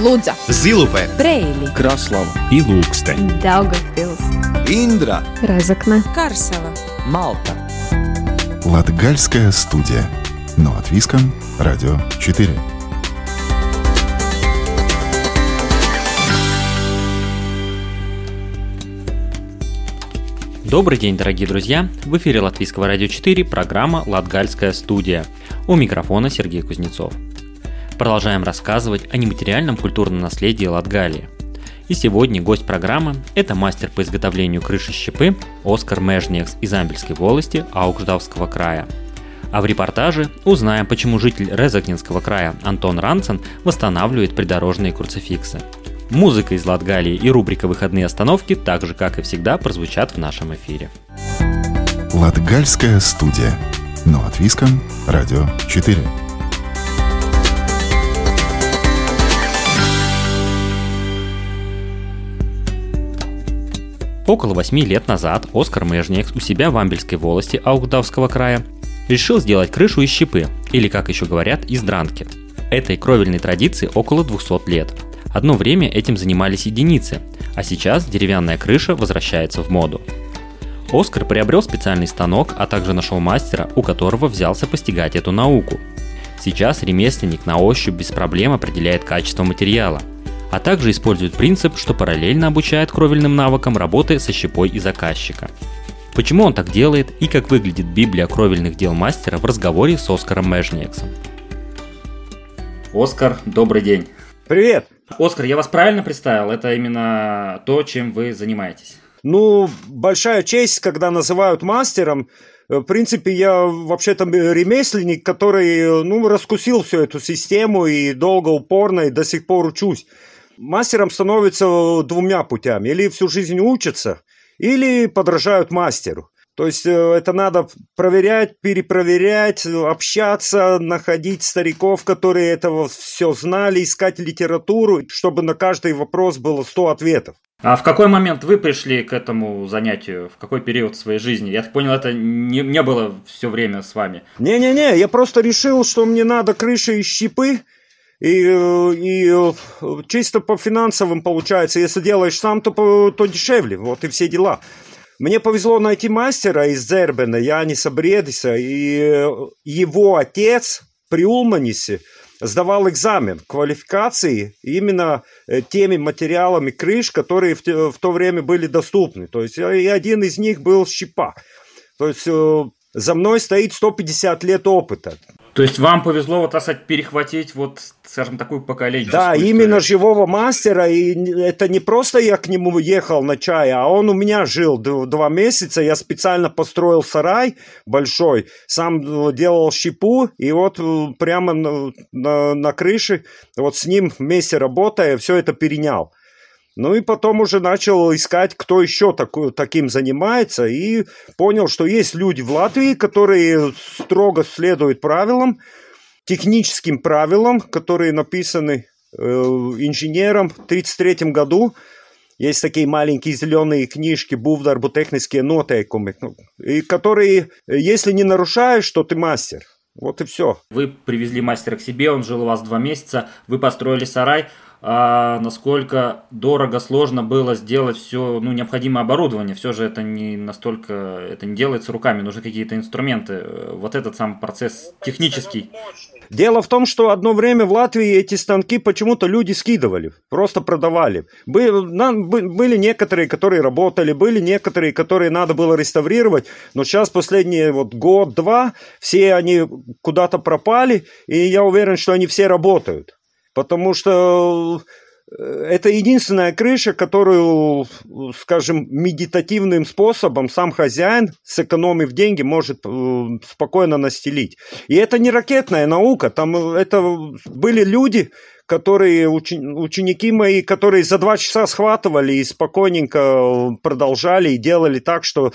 Лудза, Зилупе, Брейли, Краслава и Лукстен. Daugavpils, Индра Разокна, Карсела. Малта Латгальская студия. Но от Виском. Радио 4. Добрый день, дорогие друзья! В эфире Латвийского радио 4 программа «Латгальская студия». У микрофона Сергей Кузнецов. Продолжаем рассказывать о нематериальном культурном наследии Латгалии. И сегодня гость программы – это мастер по изготовлению крыши щепы Оскар Межнекс из Амбельской волости Аугждавского края. А в репортаже узнаем, почему житель Резакнинского края Антон Ранцен восстанавливает придорожные круцификсы – Музыка из Латгалии и рубрика «Выходные остановки» так же, как и всегда, прозвучат в нашем эфире. Латгальская студия. Но от Виском. Радио 4. Около восьми лет назад Оскар Межнекс у себя в Амбельской волости Аугдавского края решил сделать крышу из щепы, или, как еще говорят, из дранки. Этой кровельной традиции около 200 лет. Одно время этим занимались единицы, а сейчас деревянная крыша возвращается в моду. Оскар приобрел специальный станок, а также нашел мастера, у которого взялся постигать эту науку. Сейчас ремесленник на ощупь без проблем определяет качество материала, а также использует принцип, что параллельно обучает кровельным навыкам работы со щепой и заказчика. Почему он так делает и как выглядит Библия кровельных дел мастера в разговоре с Оскаром Межниексом. Оскар, добрый день. Привет. Оскар, я вас правильно представил? Это именно то, чем вы занимаетесь? Ну, большая честь, когда называют мастером. В принципе, я вообще-то ремесленник, который, ну, раскусил всю эту систему и долго, упорно, и до сих пор учусь. Мастером становится двумя путями. Или всю жизнь учатся, или подражают мастеру. То есть э, это надо проверять, перепроверять, общаться, находить стариков, которые этого все знали, искать литературу, чтобы на каждый вопрос было 100 ответов. А в какой момент вы пришли к этому занятию? В какой период своей жизни? Я так понял, это не, не было все время с вами. Не-не-не, я просто решил, что мне надо крыши из щепы, и, э, и э, чисто по финансовым получается, если делаешь сам, то, то дешевле, вот и все дела. Мне повезло найти мастера из Зербена, Яниса Бредиса, и его отец при Улманисе сдавал экзамен квалификации именно э, теми материалами крыш, которые в, в то время были доступны. То есть и один из них был щепа. То есть э, за мной стоит 150 лет опыта. То есть вам повезло, вот, так сказать, перехватить вот, скажем, такую поколенческую Да, историю. именно живого мастера, и это не просто я к нему ехал на чай, а он у меня жил два месяца, я специально построил сарай большой, сам э, делал щепу, и вот э, прямо на, на, на крыше, вот с ним вместе работая, все это перенял. Ну и потом уже начал искать, кто еще такой, таким занимается, и понял, что есть люди в Латвии, которые строго следуют правилам, техническим правилам, которые написаны э, инженером в 1933 году. Есть такие маленькие зеленые книжки «Бувдарбу технические нотейкумы», и которые, если не нарушаешь, то ты мастер. Вот и все. Вы привезли мастера к себе, он жил у вас два месяца, вы построили сарай – а насколько дорого, сложно было сделать все ну, необходимое оборудование. Все же это не настолько, это не делается руками, нужны какие-то инструменты. Вот этот сам процесс технический. Дело в том, что одно время в Латвии эти станки почему-то люди скидывали, просто продавали. Были, некоторые, которые работали, были некоторые, которые надо было реставрировать, но сейчас последние вот год-два все они куда-то пропали, и я уверен, что они все работают. Потому что э, это единственная крыша, которую, скажем, медитативным способом сам хозяин, сэкономив деньги, может э, спокойно настелить. И это не ракетная наука, там э, это были люди, которые, ученики мои, которые за два часа схватывали и спокойненько продолжали и делали так, что,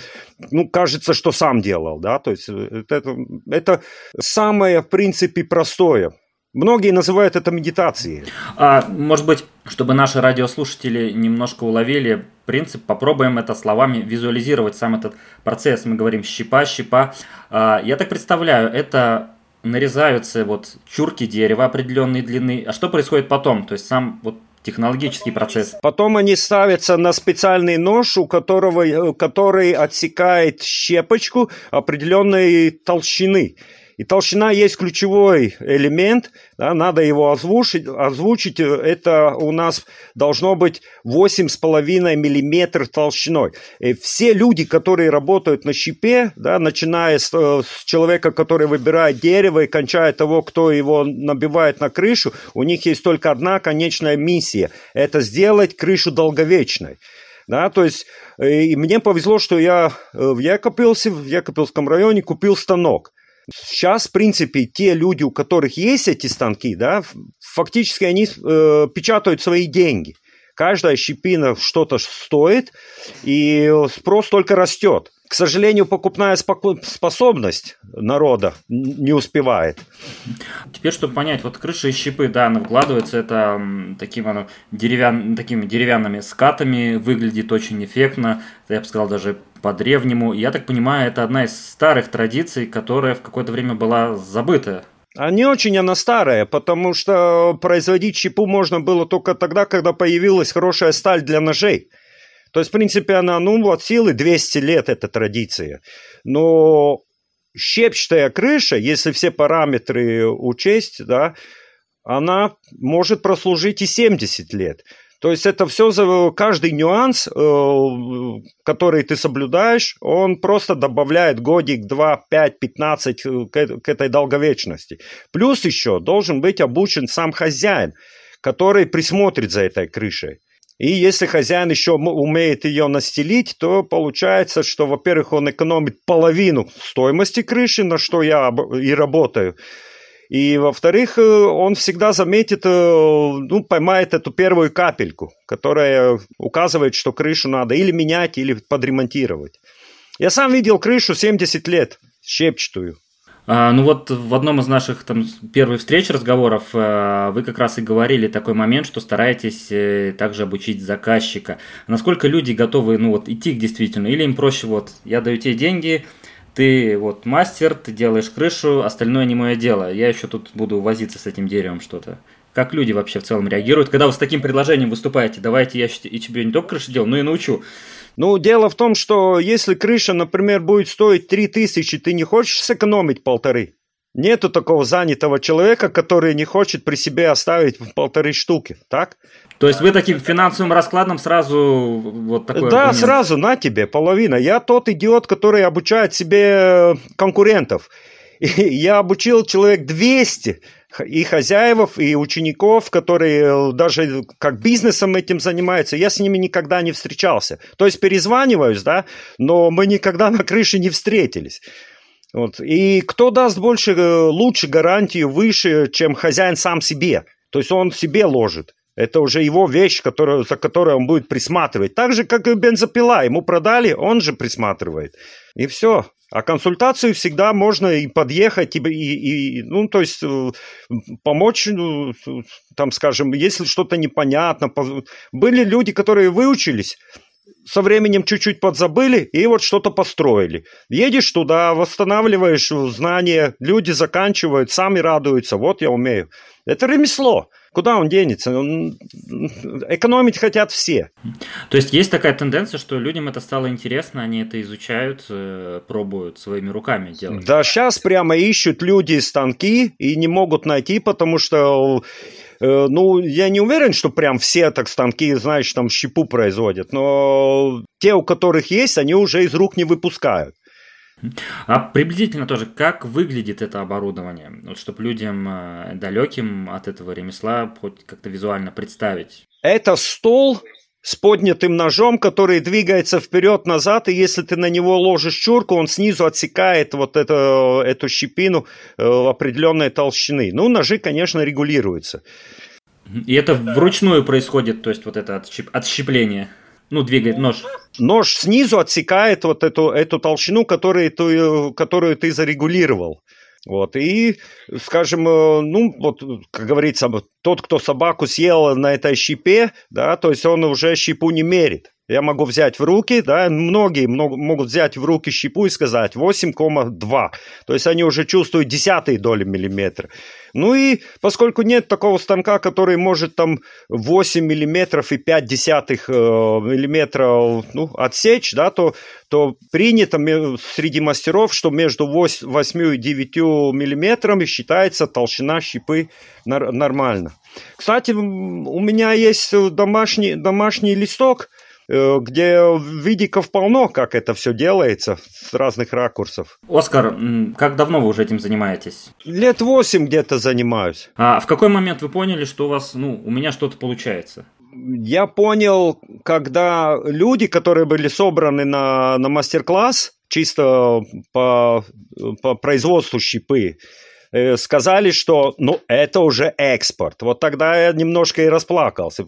ну, кажется, что сам делал, да, то есть это, это самое, в принципе, простое. Многие называют это медитацией. А, может быть, чтобы наши радиослушатели немножко уловили принцип, попробуем это словами визуализировать сам этот процесс. Мы говорим щипа, щипа. А, я так представляю, это нарезаются вот чурки дерева определенной длины. А что происходит потом? То есть сам вот технологический процесс. Потом они ставятся на специальный нож, у которого, э, который отсекает щепочку определенной толщины. И толщина есть ключевой элемент, да, надо его озвучить, озвучить. Это у нас должно быть 8,5 миллиметр толщиной. И все люди, которые работают на щипе, да, начиная с, с человека, который выбирает дерево и кончая того, кто его набивает на крышу, у них есть только одна конечная миссия – это сделать крышу долговечной. Да, то есть, и мне повезло, что я в Якопилсе, в Якопилском районе купил станок. Сейчас, в принципе, те люди, у которых есть эти станки, да, фактически они э, печатают свои деньги. Каждая щепина что-то стоит, и спрос только растет. К сожалению, покупная способность народа не успевает. Теперь, чтобы понять, вот крыша и щипы, да, она вкладывается, это таким, оно, деревян, такими деревянными скатами, выглядит очень эффектно, я бы сказал, даже по-древнему. Я так понимаю, это одна из старых традиций, которая в какое-то время была забыта. А не очень она старая, потому что производить щепу можно было только тогда, когда появилась хорошая сталь для ножей. То есть, в принципе, она, ну, вот силы 200 лет, эта традиция. Но щепчатая крыша, если все параметры учесть, да, она может прослужить и 70 лет. То есть это все за каждый нюанс, э, который ты соблюдаешь, он просто добавляет годик, два, пять, пятнадцать э, к этой долговечности. Плюс еще должен быть обучен сам хозяин, который присмотрит за этой крышей. И если хозяин еще умеет ее настелить, то получается, что, во-первых, он экономит половину стоимости крыши, на что я и работаю. И, во-вторых, э, он всегда заметит, э, ну, поймает эту первую капельку, которая указывает, что крышу надо или менять, или подремонтировать. Я сам видел крышу 70 лет, щепчатую. А, ну вот в одном из наших там первых встреч, разговоров, э, вы как раз и говорили такой момент, что стараетесь также обучить заказчика. Насколько люди готовы, ну вот, идти действительно, или им проще, вот, я даю тебе деньги, ты вот мастер, ты делаешь крышу, остальное не мое дело. Я еще тут буду возиться с этим деревом что-то. Как люди вообще в целом реагируют, когда вы с таким предложением выступаете? Давайте я и тебе не только крышу делаю, но и научу. Ну, дело в том, что если крыша, например, будет стоить 3000, ты не хочешь сэкономить полторы? Нету такого занятого человека, который не хочет при себе оставить полторы штуки, так? То есть вы таким финансовым раскладом сразу вот такой Да, аргумент. сразу на тебе половина. Я тот идиот, который обучает себе конкурентов. И я обучил человек 200 и хозяев, и учеников, которые даже как бизнесом этим занимаются, я с ними никогда не встречался. То есть перезваниваюсь, да, но мы никогда на крыше не встретились. Вот. И кто даст больше, э, лучше гарантию выше, чем хозяин сам себе? То есть он себе ложит. Это уже его вещь, которую, за которой он будет присматривать. Так же, как и бензопила. Ему продали, он же присматривает. И все. А консультацию всегда можно и подъехать, и, и, и ну, то есть э, помочь, ну, там, скажем, если что-то непонятно. Были люди, которые выучились, со временем чуть-чуть подзабыли и вот что-то построили. Едешь туда, восстанавливаешь знания, люди заканчивают, сами радуются, вот я умею. Это ремесло. Куда он денется? Экономить хотят все. То есть есть такая тенденция, что людям это стало интересно, они это изучают, э, пробуют своими руками делать. Да, сейчас прямо ищут люди станки и не могут найти, потому что э, ну, я не уверен, что прям все так станки, знаешь, там щепу производят, но те, у которых есть, они уже из рук не выпускают. А приблизительно тоже, как выглядит это оборудование, вот, чтобы людям э, далеким от этого ремесла хоть как-то визуально представить? Это стол с поднятым ножом, который двигается вперед-назад, и если ты на него ложишь чурку, он снизу отсекает вот это, эту щепину э, определенной толщины. Ну, ножи, конечно, регулируются. И это вручную происходит, то есть вот это отщеп... отщепление? Ну, двигает нож. Нож снизу отсекает вот эту, эту толщину, которую ты, которую ты зарегулировал. Вот, и, скажем, э, ну, вот, как говорится, тот, кто собаку съел на этой щипе, да, то есть он уже щипу не мерит. Я могу взять в руки, да, многие могут взять в руки щепу и сказать 8,2. То есть они уже чувствуют десятые доли миллиметра. Ну и поскольку нет такого станка, который может там 8 миллиметров и 5 десятых э, миллиметра ну, отсечь, да, то, то принято среди мастеров, что между 8 и 9 миллиметрами считается толщина щепы нормально. Кстати, у меня есть домашний, домашний листок, где видиков полно, как это все делается с разных ракурсов. Оскар, как давно вы уже этим занимаетесь? Лет восемь где-то занимаюсь. А в какой момент вы поняли, что у вас, ну, у меня что-то получается? Я понял, когда люди, которые были собраны на, на мастер-класс, чисто по, по производству щипы, Э, сказали, что ну это уже экспорт. Вот тогда я немножко и расплакался,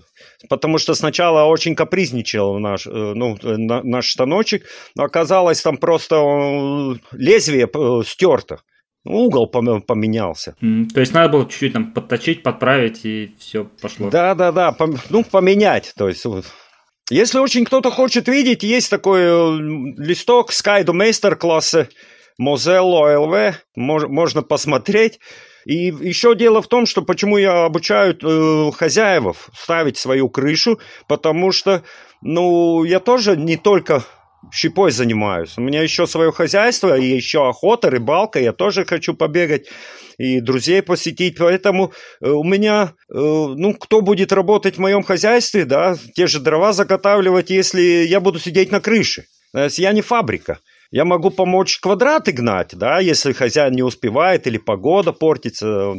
потому что сначала очень капризничал наш, э, ну, э, наш станочек, но оказалось там просто лезвие стерто. Угол поменялся. Mm, то есть надо было чуть-чуть там подточить, подправить, и все пошло. Да, да, да. Ну, поменять. То есть если очень кто-то хочет видеть, есть такой листок Skydo Meister класса Mozilla LV, можно посмотреть. И еще дело в том, что почему я обучаю э, хозяев ставить свою крышу, потому что, ну, я тоже не только щипой занимаюсь. У меня еще свое хозяйство, и еще охота, рыбалка, я тоже хочу побегать и друзей посетить, поэтому э, у меня, э, ну, кто будет работать в моем хозяйстве, да, те же дрова заготавливать, если я буду сидеть на крыше. Я не фабрика. Я могу помочь квадраты гнать, да, если хозяин не успевает или погода портится,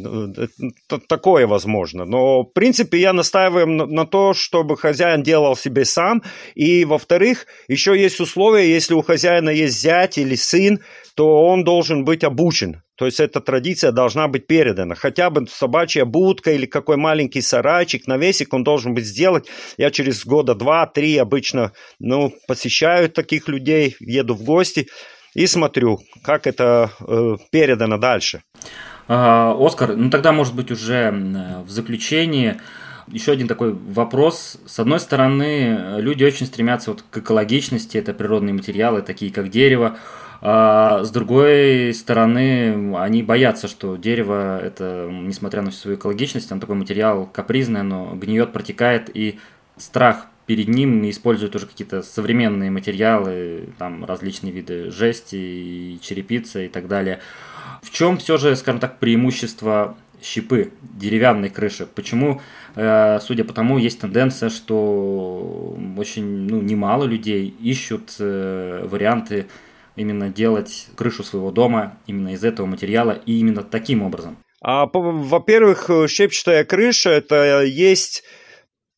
такое возможно. Но, в принципе, я настаиваю на, на то, чтобы хозяин делал себе сам. И, во-вторых, еще есть условия, если у хозяина есть зять или сын, то он должен быть обучен. То есть эта традиция должна быть передана. Хотя бы собачья будка или какой маленький сарайчик, навесик он должен быть сделать. Я через года два-три обычно ну, посещаю таких людей, еду в гости и смотрю, как это э, передано дальше. А, Оскар, ну тогда, может быть, уже в заключении еще один такой вопрос. С одной стороны, люди очень стремятся вот к экологичности, это природные материалы, такие как дерево. А с другой стороны, они боятся, что дерево, это, несмотря на всю свою экологичность, он такой материал капризный, оно гниет, протекает, и страх перед ним используют уже какие-то современные материалы, там различные виды жести, и черепицы и так далее. В чем все же, скажем так, преимущество щипы деревянной крыши? Почему, э, судя по тому, есть тенденция, что очень ну, немало людей ищут э, варианты именно делать крышу своего дома именно из этого материала и именно таким образом? А, во-первых, щепчатая крыша – это есть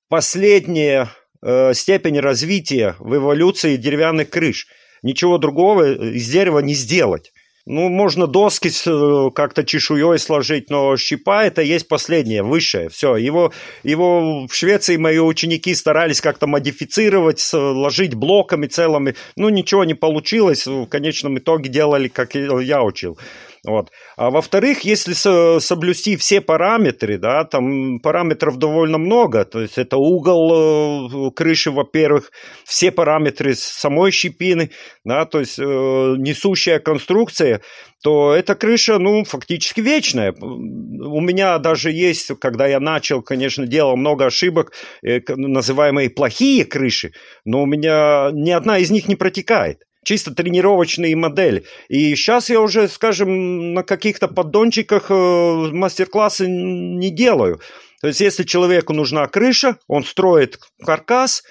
последняя э, степень развития в эволюции деревянных крыш. Ничего другого из дерева не сделать. Ну, можно доски э, как-то чешуей сложить, но щипа это есть последнее, высшее. Все, его, его в Швеции мои ученики старались как-то модифицировать, сложить блоками целыми. Ну, ничего не получилось. В конечном итоге делали, как я учил. Вот. А во-вторых, если соблюсти все параметры, да, там параметров довольно много, то есть это угол э, крыши, во-первых, все параметры самой щепины, да, то есть э, несущая конструкция, то эта крыша, ну, фактически вечная. У меня даже есть, когда я начал, конечно, делал много ошибок, э, называемые плохие крыши, но у меня ни одна из них не протекает чисто тренировочные модели. И сейчас я уже, скажем, на каких-то поддончиках э, мастер-классы не делаю. То есть, если человеку нужна крыша, он строит каркас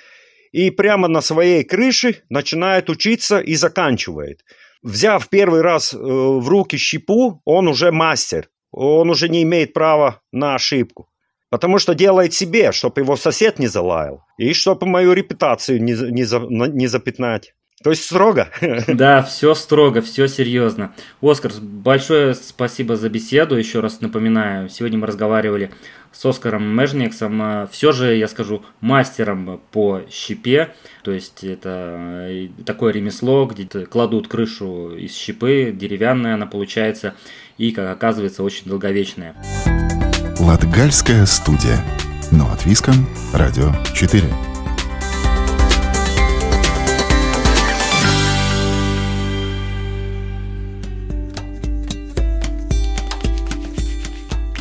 и прямо на своей крыше начинает учиться и заканчивает. Взяв первый раз э, в руки щепу, он уже мастер. Он уже не имеет права на ошибку. Потому что делает себе, чтобы его сосед не залаял. И чтобы мою репутацию не, не, не запятнать. То есть строго? Да, все строго, все серьезно. Оскар, большое спасибо за беседу. Еще раз напоминаю, сегодня мы разговаривали с Оскаром Межниксом, все же, я скажу, мастером по щепе. То есть это э, такое ремесло, где кладут крышу из щепы, деревянная она получается, и, как оказывается, очень долговечная. Латгальская студия. Но от Виском. Радио 4.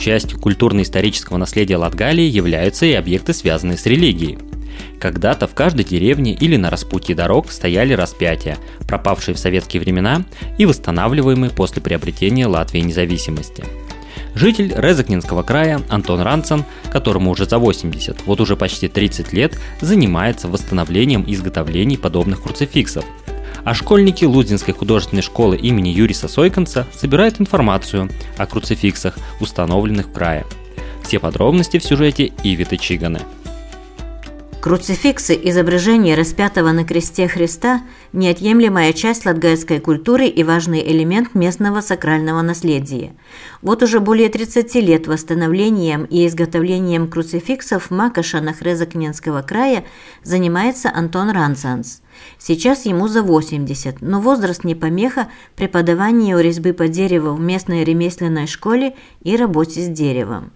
Частью культурно-исторического наследия Латгалии являются и объекты, связанные с религией. Когда-то в каждой деревне или на распутье дорог стояли распятия, пропавшие в советские времена и восстанавливаемые после приобретения Латвии независимости. Житель Резакнинского края Антон Ранцен, которому уже за 80, вот уже почти 30 лет, занимается восстановлением и изготовлением подобных круцификсов. А школьники Лузинской художественной школы имени Юриса Сойконца собирают информацию о круцификсах, установленных в крае. Все подробности в сюжете Ивиты Чиганы. Круцификсы – изображение распятого на кресте Христа – неотъемлемая часть латгальской культуры и важный элемент местного сакрального наследия. Вот уже более 30 лет восстановлением и изготовлением круцификсов Макаша на Хрезакненского края занимается Антон Ранцанс. Сейчас ему за 80, но возраст не помеха преподаванию резьбы по дереву в местной ремесленной школе и работе с деревом.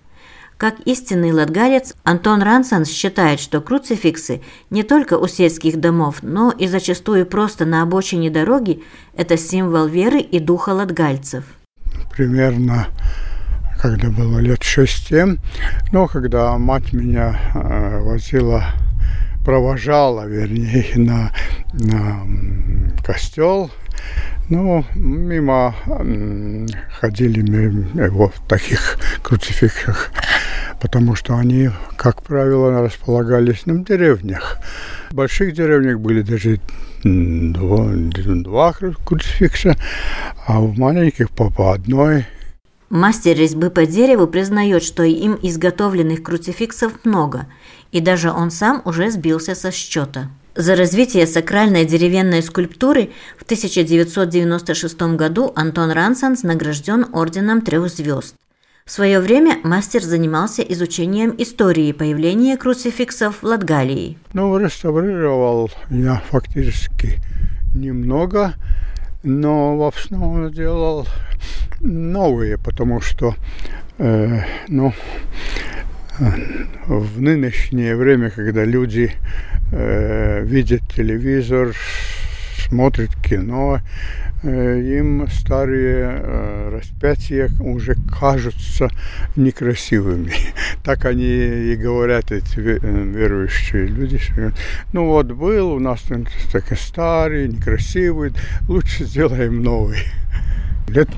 Как истинный латгалец, Антон Рансанс считает, что круцификсы не только у сельских домов, но и зачастую просто на обочине дороги – это символ веры и духа латгальцев. Примерно когда было лет шесть-семь, но когда мать меня э, возила, провожала, вернее, на, на костел, ну, мимо ходили мы его в таких круцификсах потому что они, как правило, располагались на деревнях. В больших деревнях были даже два, два круцификса, а в маленьких по, по одной. Мастер резьбы по дереву признает, что им изготовленных круцификсов много, и даже он сам уже сбился со счета. За развитие сакральной деревянной скульптуры в 1996 году Антон Рансанс награжден орденом трех звезд. В свое время мастер занимался изучением истории появления круцификсов в Латгалии. Ну, реставрировал я фактически немного, но в основном делал новые, потому что э, ну, в нынешнее время, когда люди э, видят телевизор, смотрят кино, Э, им старые э, распятия уже кажутся некрасивыми. Так они и говорят, эти э, верующие люди. Ну вот был у нас такой старый, некрасивый, лучше сделаем новый. Лет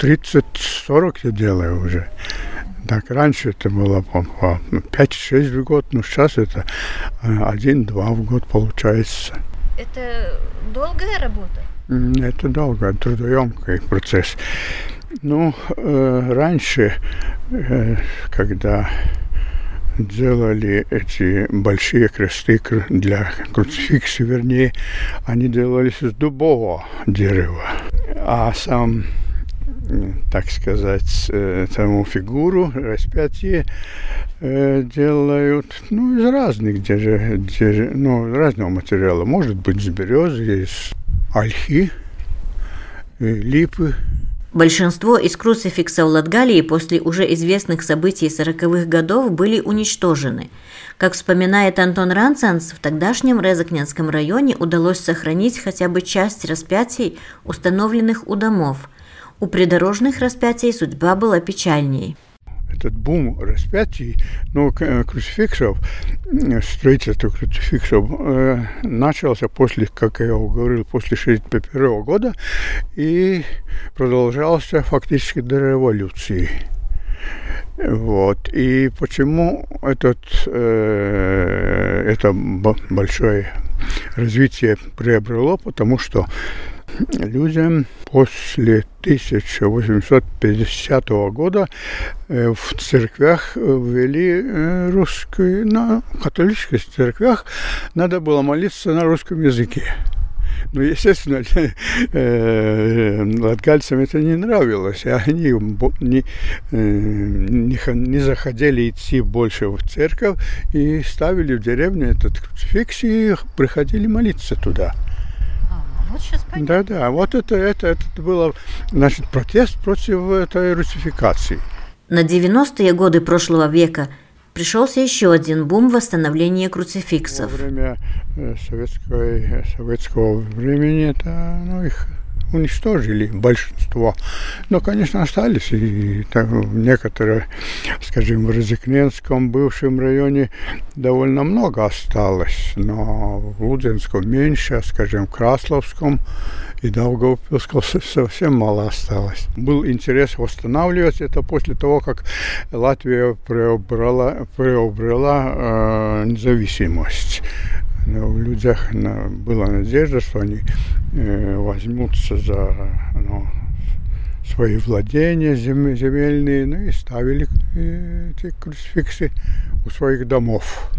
30-40 я делаю уже. Так, раньше это было по 5-6 в год, но сейчас это 1-2 в год получается. Это долгая работа? Это долго, трудоемкий процесс. Ну, э, раньше, э, когда делали эти большие кресты для круцификса, вернее, они делались из дубового дерева. А сам, так сказать, э, саму фигуру, распятие э, делают ну, из разных, где где ну, разного материала. Может быть, из березы, из ольхи, липы. Большинство из круцификсов Латгалии после уже известных событий 40-х годов были уничтожены. Как вспоминает Антон Ранцанс, в тогдашнем Резакненском районе удалось сохранить хотя бы часть распятий, установленных у домов. У придорожных распятий судьба была печальней этот бум распятий, ну, э, круцификсов, строительство круцификсов э, начался после, как я говорил, после 1961 года и продолжался фактически до революции. Вот. И почему этот, э, это большое развитие приобрело? Потому что людям после 1850 года э, в церквях ввели э, русскую, на католических церквях надо было молиться на русском языке. Ну, естественно, э, латгальцам это не нравилось, и они не, не, не захотели идти больше в церковь и ставили в деревне этот круцификс и приходили молиться туда. Вот сейчас понятно. Да, да. Вот это, это, это было, значит, протест против этой русификации. На 90-е годы прошлого века пришелся еще один бум восстановления круцификсов. Во время э, советской, советского времени это, ну, их уничтожили большинство. Но, конечно, остались и там, некоторые, скажем, в Розыкненском бывшем районе довольно много осталось, но в Лудзенском меньше, скажем, в Красловском и Даугавпилского совсем мало осталось. Был интерес восстанавливать это после того, как Латвия приобрела, приобрела э, независимость. В людях была надежда, что они э, возьмутся за ну, свои владения земельные, ну и ставили э, эти круцификсы у своих домов.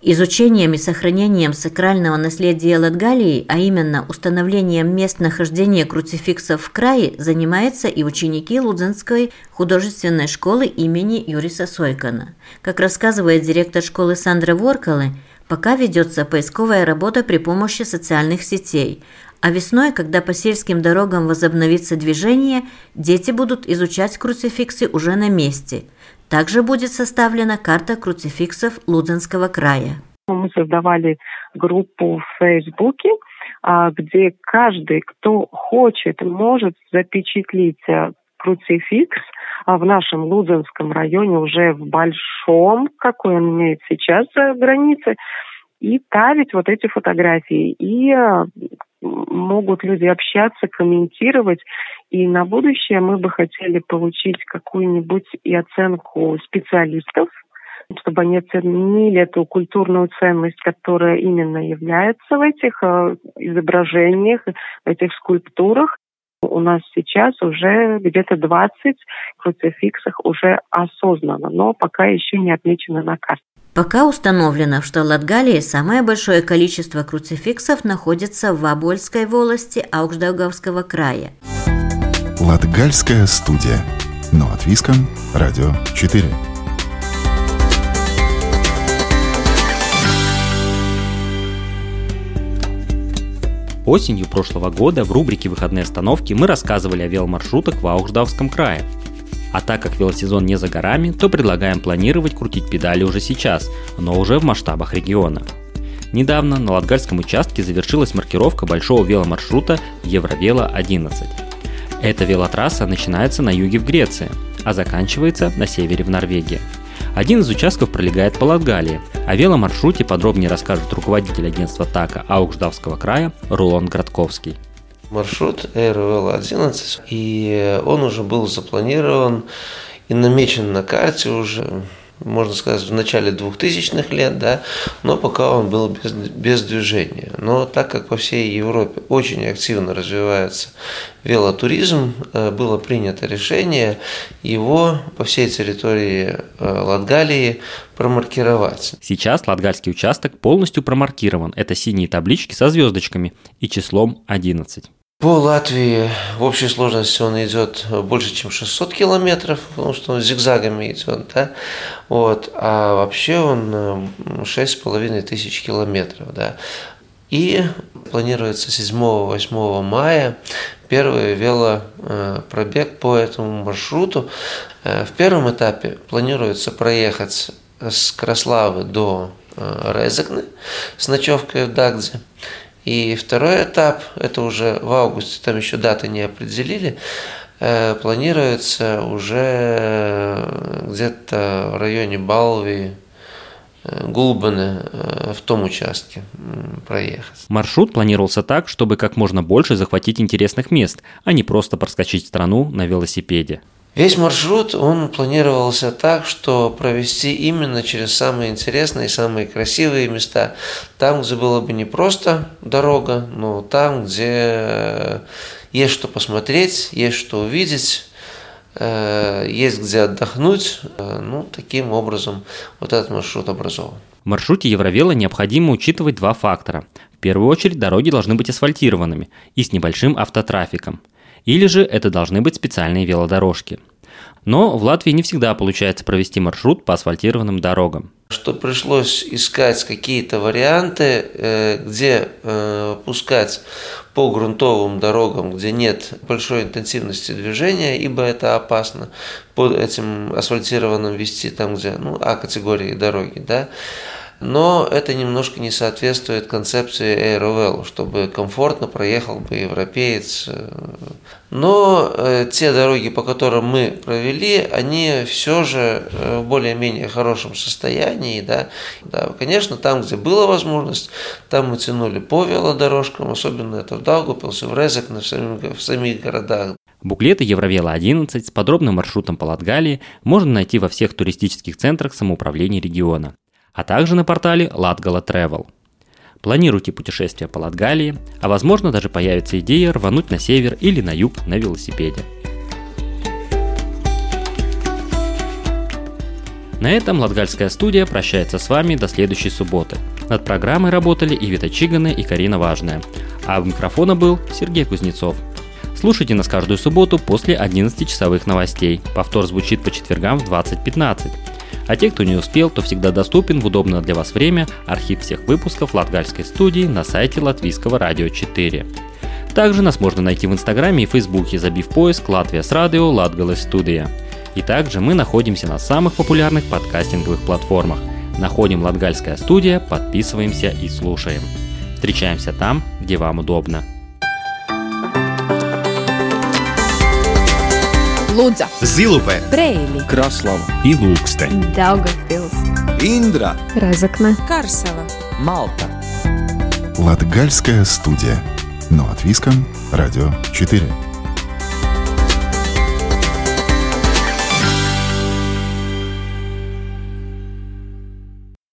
Изучением и сохранением сакрального наследия Латгалии, а именно установлением мест нахождения круцификсов в крае, занимаются и ученики Лудзенской художественной школы имени Юриса Сойкана. Как рассказывает директор школы Сандра Воркалы, пока ведется поисковая работа при помощи социальных сетей, а весной, когда по сельским дорогам возобновится движение, дети будут изучать круцификсы уже на месте – также будет составлена карта круцификсов Лудзенского края. Мы создавали группу в Фейсбуке, а, где каждый, кто хочет, может запечатлить э, круцификс в нашем Лудзенском районе уже в большом, какой он имеет сейчас э, границы, и ставить вот эти фотографии. И э, могут люди общаться, комментировать. И на будущее мы бы хотели получить какую-нибудь и оценку специалистов, чтобы они оценили эту культурную ценность, которая именно является в этих э, изображениях, в этих скульптурах. У нас сейчас уже где-то 20 круцификсов уже осознанно, но пока еще не отмечено на карте. Пока установлено, что в Латгалии самое большое количество круцификсов находится в Вабольской волости Аукшдаугавского края. Латгальская студия. Но от Виском. Радио 4. Осенью прошлого года в рубрике «Выходные остановки» мы рассказывали о веломаршрутах в Аухждавском крае – а так как велосезон не за горами, то предлагаем планировать крутить педали уже сейчас, но уже в масштабах региона. Недавно на Латгальском участке завершилась маркировка большого веломаршрута Евровело-11. Эта велотрасса начинается на юге в Греции, а заканчивается на севере в Норвегии. Один из участков пролегает по Латгалии. О веломаршруте подробнее расскажет руководитель агентства ТАКа Аукждавского края Рулон Градковский маршрут РВЛ-11, и он уже был запланирован и намечен на карте уже можно сказать, в начале 2000-х лет, да, но пока он был без, без движения. Но так как по всей Европе очень активно развивается велотуризм, э, было принято решение его по всей территории э, Латгалии промаркировать. Сейчас латгальский участок полностью промаркирован. Это синие таблички со звездочками и числом 11. По Латвии в общей сложности он идет больше, чем 600 километров, потому что он зигзагами идет, да, вот, а вообще он 6,5 э, тысяч километров, да. И планируется 7-8 мая первый велопробег по этому маршруту. Э, в первом этапе планируется проехать с Краславы до э, Резекны с ночевкой в Дагде. И второй этап, это уже в августе, там еще даты не определили, э, планируется уже где-то в районе Балви, э, Гулбаны э, в том участке проехать. Маршрут планировался так, чтобы как можно больше захватить интересных мест, а не просто проскочить страну на велосипеде. Весь маршрут, он планировался так, что провести именно через самые интересные самые красивые места. Там, где было бы не просто дорога, но там, где есть что посмотреть, есть что увидеть, э, есть где отдохнуть. Э, ну, таким образом вот этот маршрут образован. В маршруте Евровела необходимо учитывать два фактора. В первую очередь дороги должны быть асфальтированными и с небольшим автотрафиком – или же это должны быть специальные велодорожки. Но в Латвии не всегда получается провести маршрут по асфальтированным дорогам. Что пришлось искать какие-то варианты, э, где э, пускать по грунтовым дорогам, где нет большой интенсивности движения, ибо это опасно по этим асфальтированным вести там, где ну, А категории дороги, да, но это немножко не соответствует концепции Aerovel, чтобы комфортно проехал бы европеец. Но э, те дороги, по которым мы провели, они все же э, в более-менее хорошем состоянии. Да? Да, конечно, там, где была возможность, там мы тянули по велодорожкам, особенно это в Даугупилсе, в Резекне, в самих, в самих городах. Буклеты Евровела-11 с подробным маршрутом по Латгалии можно найти во всех туристических центрах самоуправления региона, а также на портале Латгала Travel. Планируйте путешествие по Латгалии, а возможно даже появится идея рвануть на север или на юг на велосипеде. На этом Латгальская студия прощается с вами до следующей субботы. Над программой работали Ивита Чиганы и Карина Важная. А у микрофона был Сергей Кузнецов. Слушайте нас каждую субботу после 11-часовых новостей. Повтор звучит по четвергам в 20.15. А те, кто не успел, то всегда доступен в удобное для вас время архив всех выпусков Латгальской студии на сайте Латвийского радио 4. Также нас можно найти в Инстаграме и Фейсбуке, забив поиск «Латвия с радио Латгалась студия». И также мы находимся на самых популярных подкастинговых платформах. Находим Латгальская студия, подписываемся и слушаем. Встречаемся там, где вам удобно. Лудза, Zilupē, Брейли, Краслава. И Ilūkste, Daugavpils, Индра, Разокна, Карсела, Малта. Латгальская студия. Но от Виском, Радио 4.